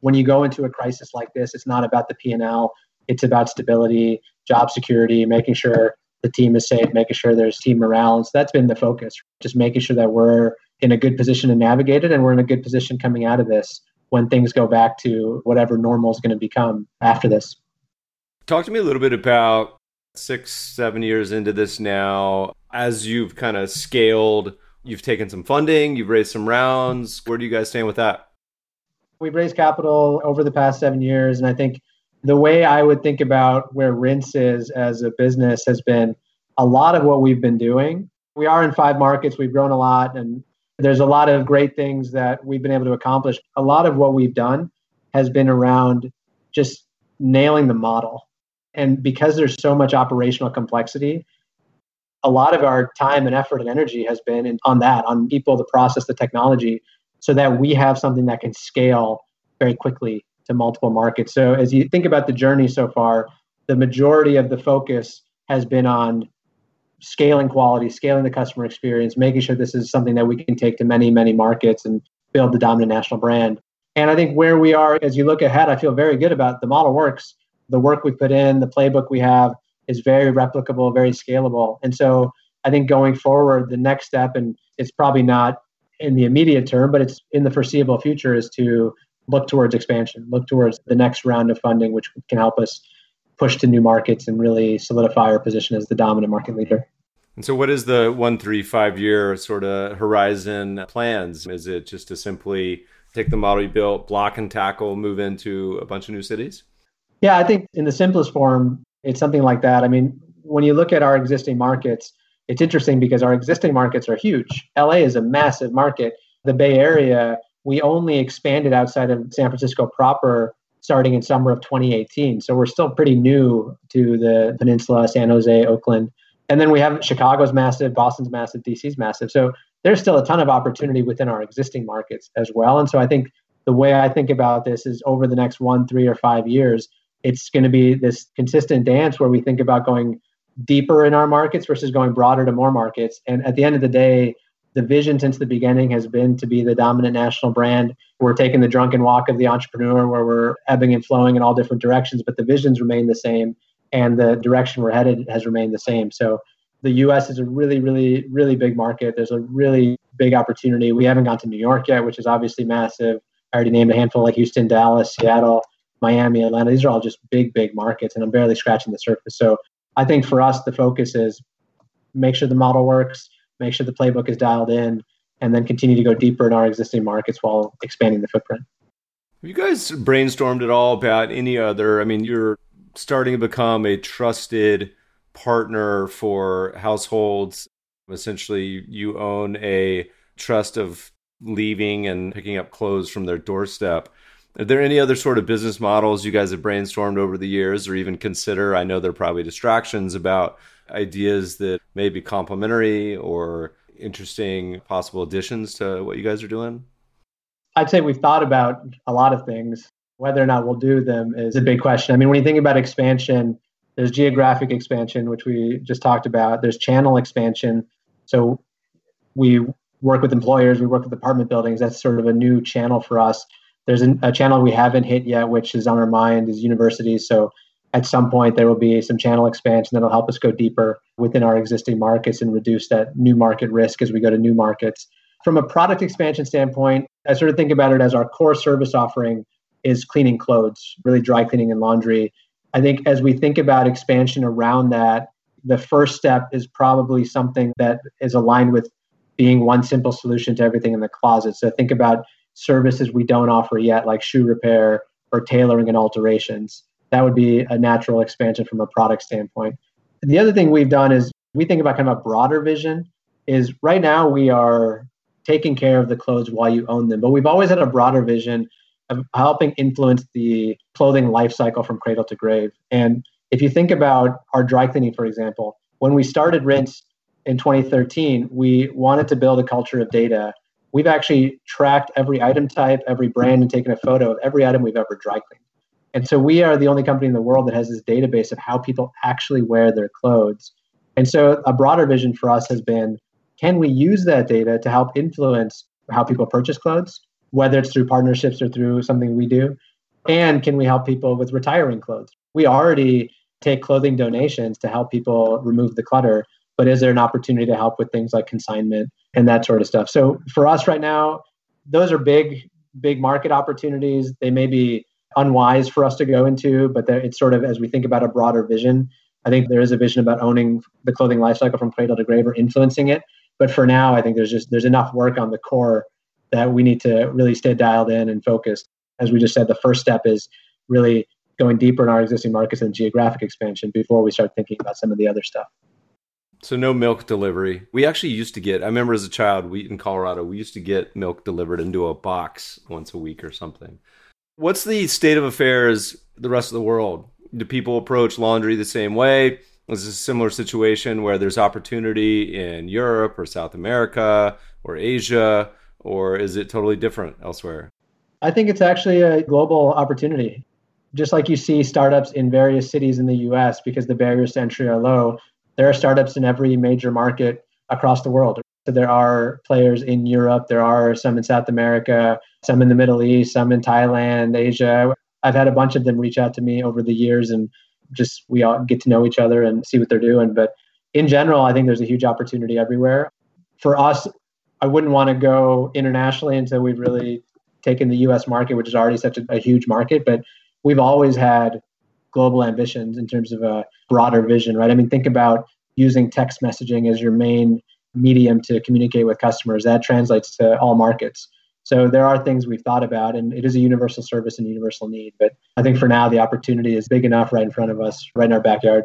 when you go into a crisis like this, it's not about the P&L. It's about stability, job security, making sure the team is safe, making sure there's team morale. So that's been the focus, just making sure that we're in a good position to navigate it and we're in a good position coming out of this when things go back to whatever normal is going to become after this. Talk to me a little bit about six, seven years into this now, as you've kind of scaled You've taken some funding, you've raised some rounds. Where do you guys stand with that? We've raised capital over the past seven years. And I think the way I would think about where Rinse is as a business has been a lot of what we've been doing. We are in five markets, we've grown a lot, and there's a lot of great things that we've been able to accomplish. A lot of what we've done has been around just nailing the model. And because there's so much operational complexity, a lot of our time and effort and energy has been on that, on people, the process, the technology, so that we have something that can scale very quickly to multiple markets. So as you think about the journey so far, the majority of the focus has been on scaling quality, scaling the customer experience, making sure this is something that we can take to many, many markets and build the dominant national brand. And I think where we are, as you look ahead, I feel very good about the model works. The work we put in, the playbook we have, is very replicable, very scalable. And so I think going forward, the next step, and it's probably not in the immediate term, but it's in the foreseeable future, is to look towards expansion, look towards the next round of funding, which can help us push to new markets and really solidify our position as the dominant market leader. And so, what is the one, three, five year sort of horizon plans? Is it just to simply take the model you built, block and tackle, move into a bunch of new cities? Yeah, I think in the simplest form, it's something like that. I mean, when you look at our existing markets, it's interesting because our existing markets are huge. LA is a massive market. The Bay Area, we only expanded outside of San Francisco proper starting in summer of 2018. So we're still pretty new to the peninsula, San Jose, Oakland. And then we have Chicago's massive, Boston's massive, DC's massive. So there's still a ton of opportunity within our existing markets as well. And so I think the way I think about this is over the next one, three, or five years, it's going to be this consistent dance where we think about going deeper in our markets versus going broader to more markets. And at the end of the day, the vision since the beginning has been to be the dominant national brand. We're taking the drunken walk of the entrepreneur where we're ebbing and flowing in all different directions, but the visions remain the same and the direction we're headed has remained the same. So the US is a really, really, really big market. There's a really big opportunity. We haven't gone to New York yet, which is obviously massive. I already named a handful like Houston, Dallas, Seattle, Miami, Atlanta. These are all just big, big markets, and I'm barely scratching the surface. So I think for us, the focus is make sure the model works, make sure the playbook is dialed in, and then continue to go deeper in our existing markets while expanding the footprint. Have you guys brainstormed at all about any other? I mean, you're starting to become a trusted partner for households. Essentially, you own a trust of leaving and picking up clothes from their doorstep. Are there any other sort of business models you guys have brainstormed over the years or even consider? I know there are probably distractions about ideas that may be complementary or interesting possible additions to what you guys are doing? I'd say we've thought about a lot of things. Whether or not we'll do them is a big question. I mean, when you think about expansion, there's geographic expansion, which we just talked about. There's channel expansion. So we work with employers, we work with apartment buildings. That's sort of a new channel for us. There's a, a channel we haven't hit yet, which is on our mind, is universities. So at some point there will be some channel expansion that'll help us go deeper within our existing markets and reduce that new market risk as we go to new markets. From a product expansion standpoint, I sort of think about it as our core service offering is cleaning clothes, really dry cleaning and laundry. I think as we think about expansion around that, the first step is probably something that is aligned with being one simple solution to everything in the closet. So think about services we don't offer yet, like shoe repair or tailoring and alterations that would be a natural expansion from a product standpoint. The other thing we've done is we think about kind of a broader vision is right now we are taking care of the clothes while you own them, but we've always had a broader vision of helping influence the clothing life cycle from cradle to grave. And if you think about our dry cleaning, for example, when we started Rinse in 2013, we wanted to build a culture of data. We've actually tracked every item type, every brand, and taken a photo of every item we've ever dry cleaned. And so we are the only company in the world that has this database of how people actually wear their clothes. And so a broader vision for us has been can we use that data to help influence how people purchase clothes, whether it's through partnerships or through something we do? And can we help people with retiring clothes? We already take clothing donations to help people remove the clutter, but is there an opportunity to help with things like consignment and that sort of stuff? So for us right now, those are big, big market opportunities. They may be unwise for us to go into, but it's sort of as we think about a broader vision. I think there is a vision about owning the clothing lifecycle from cradle to grave or influencing it. But for now, I think there's just there's enough work on the core that we need to really stay dialed in and focused. As we just said, the first step is really going deeper in our existing markets and geographic expansion before we start thinking about some of the other stuff. So no milk delivery. We actually used to get. I remember as a child, we in Colorado, we used to get milk delivered into a box once a week or something. What's the state of affairs the rest of the world? Do people approach laundry the same way? Is this a similar situation where there's opportunity in Europe or South America or Asia, or is it totally different elsewhere? I think it's actually a global opportunity. Just like you see startups in various cities in the US because the barriers to entry are low, there are startups in every major market across the world. So there are players in Europe, there are some in South America, some in the Middle East, some in Thailand, Asia. I've had a bunch of them reach out to me over the years and just we all get to know each other and see what they're doing. But in general, I think there's a huge opportunity everywhere. For us, I wouldn't want to go internationally until we've really taken the US market, which is already such a, a huge market. But we've always had global ambitions in terms of a broader vision, right? I mean, think about using text messaging as your main medium to communicate with customers. That translates to all markets. So there are things we've thought about, and it is a universal service and universal need. But I think for now, the opportunity is big enough right in front of us, right in our backyard.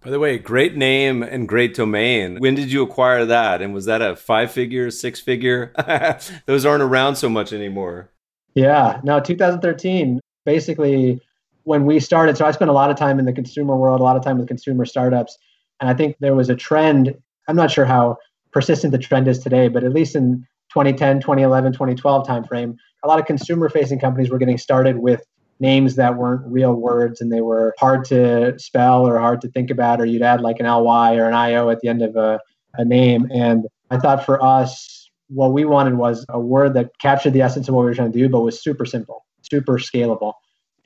By the way, great name and great domain. When did you acquire that? And was that a five figure, six figure? [LAUGHS] Those aren't around so much anymore. Yeah, no, 2013, basically when we started. So I spent a lot of time in the consumer world, a lot of time with consumer startups. And I think there was a trend. I'm not sure how persistent the trend is today, but at least in 2010, 2011, 2012 timeframe, a lot of consumer facing companies were getting started with names that weren't real words and they were hard to spell or hard to think about, or you'd add like an ly or an io at the end of a, a name. And I thought for us, what we wanted was a word that captured the essence of what we were trying to do, but was super simple, super scalable.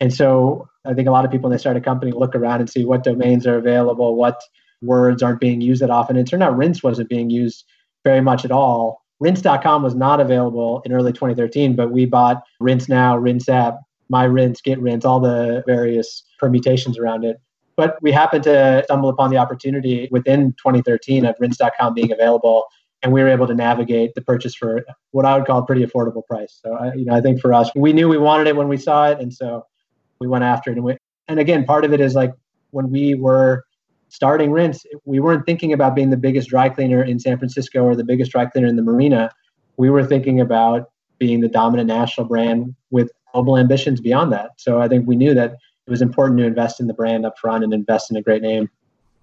And so I think a lot of people when they start a company look around and see what domains are available, what words aren't being used that often. It turned out rinse wasn't being used very much at all rinse.com was not available in early 2013, but we bought Rinse Now, Rinse App, My Rinse, Get Rinse, all the various permutations around it. But we happened to stumble upon the opportunity within 2013 of rinse.com being available and we were able to navigate the purchase for what I would call a pretty affordable price. So, I, you know, I think for us, we knew we wanted it when we saw it, and so we went after it. And, we, and again, part of it is like when we were starting Rinse, we weren't thinking about being the biggest dry cleaner in San Francisco or the biggest dry cleaner in the marina. We were thinking about being the dominant national brand with global ambitions beyond that. So I think we knew that it was important to invest in the brand up front and invest in a great name.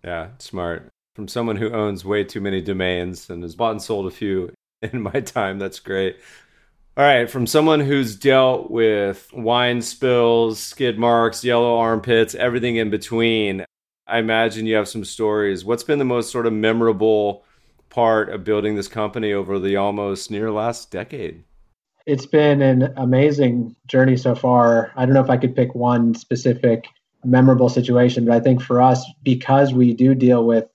Yeah, smart from someone who owns way too many domains and has bought and sold a few in my time. That's great. All right, from someone who's dealt with wine spills, skid marks, yellow armpits, everything in between, I imagine you have some stories. What's been the most sort of memorable part of building this company over the almost near last decade? It's been an amazing journey so far. I don't know if I could pick one specific memorable situation, but I think for us, because we do deal with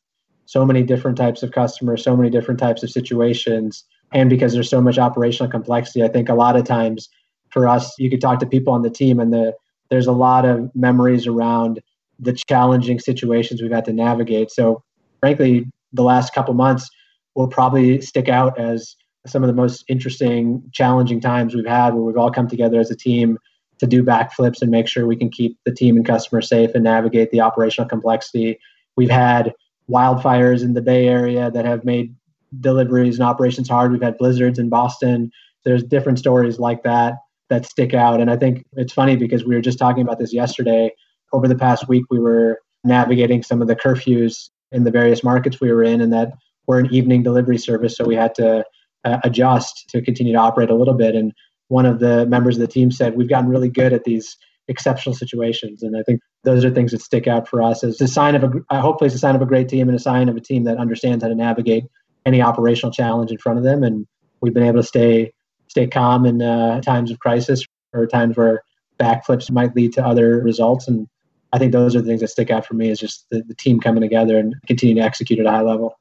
so many different types of customers, so many different types of situations. And because there's so much operational complexity, I think a lot of times for us, you could talk to people on the team and the there's a lot of memories around the challenging situations we've had to navigate. So frankly, the last couple months will probably stick out as some of the most interesting, challenging times we've had where we've all come together as a team to do backflips and make sure we can keep the team and customers safe and navigate the operational complexity. We've had wildfires in the Bay Area that have made deliveries and operations hard. We've had blizzards in Boston. There's different stories like that that stick out. And I think it's funny because we were just talking about this yesterday. Over the past week, we were navigating some of the curfews in the various markets we were in, and that we're an evening delivery service. So we had to uh, adjust to continue to operate a little bit. And one of the members of the team said, We've gotten really good at these exceptional situations. And I think those are things that stick out for us as a sign of a, uh, hopefully it's a sign of a great team and a sign of a team that understands how to navigate any operational challenge in front of them. And we've been able to stay, stay calm in uh, times of crisis or times where backflips might lead to other results. And I think those are the things that stick out for me is just the, the team coming together and continuing to execute at a high level.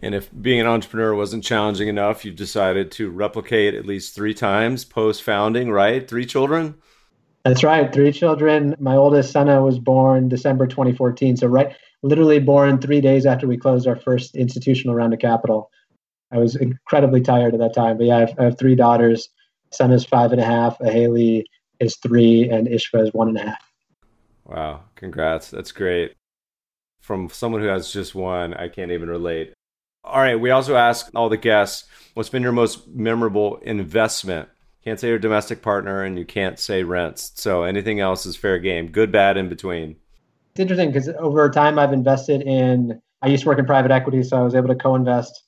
And if being an entrepreneur wasn't challenging enough, you've decided to replicate at least three times post founding, right? Three children? That's right. Three children. My oldest son I was born December 2014. So, right, literally born three days after we closed our first institutional round of capital. I was incredibly tired at that time. But yeah, I have, I have three daughters. Son is five and a half. Haley is three, and Ishva is one and a half. Wow. Congrats. That's great. From someone who has just one, I can't even relate. All right. We also ask all the guests what's been your most memorable investment can't say your domestic partner, and you can't say Rinse. So anything else is fair game. Good, bad, in between. It's interesting because over time I've invested in. I used to work in private equity, so I was able to co-invest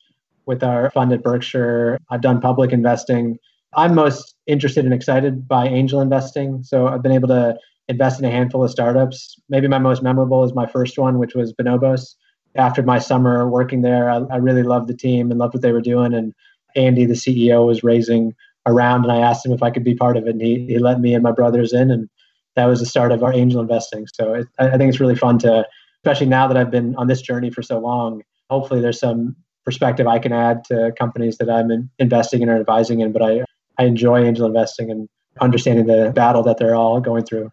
with our fund at Berkshire. I've done public investing. I'm most interested and excited by angel investing. So I've been able to invest in a handful of startups. Maybe my most memorable is my first one, which was Bonobos. After my summer working there, I, I really loved the team and loved what they were doing. And Andy, the CEO, was raising around and I asked him if I could be part of it. And he, he let me and my brothers in. And that was the start of our angel investing. So it, I think it's really fun to, especially now that I've been on this journey for so long, hopefully there's some perspective I can add to companies that I'm in, investing in or advising in. But I, I enjoy angel investing and understanding the battle that they're all going through.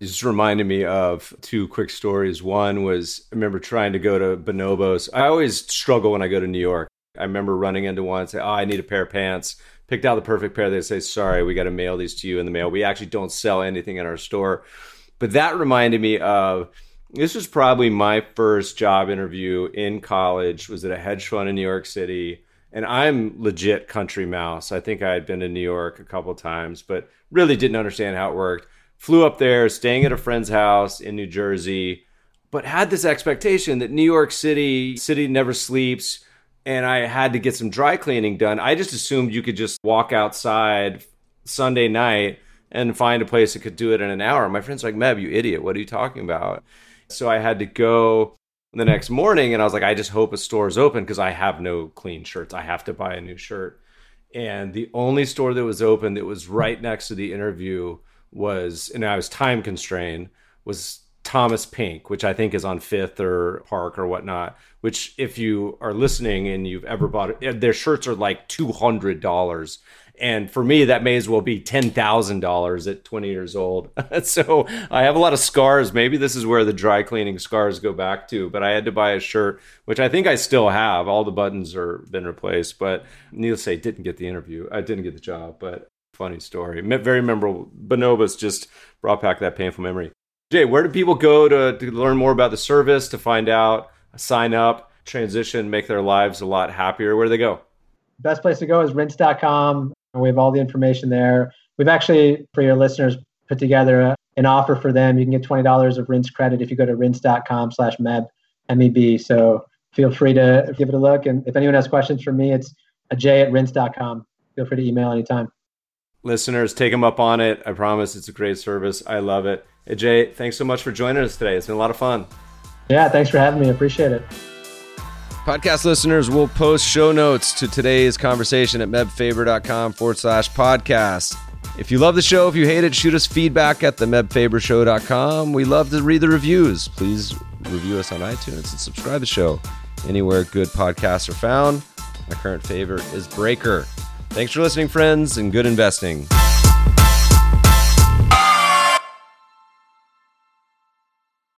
It just reminded me of two quick stories. One was I remember trying to go to Bonobos. I always struggle when I go to New York. I remember running into one and say, "Oh, I need a pair of pants." Picked out the perfect pair. They say, sorry, we got to mail these to you in the mail. We actually don't sell anything in our store. But that reminded me of this was probably my first job interview in college, was at a hedge fund in New York City. And I'm legit country mouse. I think I had been to New York a couple times, but really didn't understand how it worked. Flew up there, staying at a friend's house in New Jersey, but had this expectation that New York City, city never sleeps and I had to get some dry cleaning done. I just assumed you could just walk outside Sunday night and find a place that could do it in an hour. My friend's like, Meb, you idiot. What are you talking about? So I had to go the next morning and I was like, I just hope a store is open because I have no clean shirts. I have to buy a new shirt. And the only store that was open that was right next to the interview was, and I was time constrained, was Thomas Pink, which I think is on Fifth or Park or whatnot. Which, if you are listening and you've ever bought it, their shirts are like two hundred dollars. And for me, that may as well be ten thousand dollars at twenty years old. [LAUGHS] so I have a lot of scars. Maybe this is where the dry cleaning scars go back to. But I had to buy a shirt, which I think I still have. All the buttons are been replaced. But needless to say, didn't get the interview. I didn't get the job. But funny story, very memorable. Bonobos just brought back that painful memory. Jay, where do people go to, to learn more about the service, to find out, sign up, transition, make their lives a lot happier? Where do they go? Best place to go is rinse.com. We have all the information there. We've actually, for your listeners, put together an offer for them. You can get $20 of rinse credit if you go to rinse.com slash MEB, M-E-B. So feel free to give it a look. And if anyone has questions for me, it's a j at rinse.com. Feel free to email anytime. Listeners, take them up on it. I promise it's a great service. I love it. Jay, thanks so much for joining us today. It's been a lot of fun. Yeah, thanks for having me. I appreciate it. Podcast listeners will post show notes to today's conversation at mebfaber.com forward slash podcast. If you love the show, if you hate it, shoot us feedback at the mebfabershow.com. We love to read the reviews. Please review us on iTunes and subscribe to the show anywhere good podcasts are found. My current favorite is Breaker. Thanks for listening, friends, and good investing.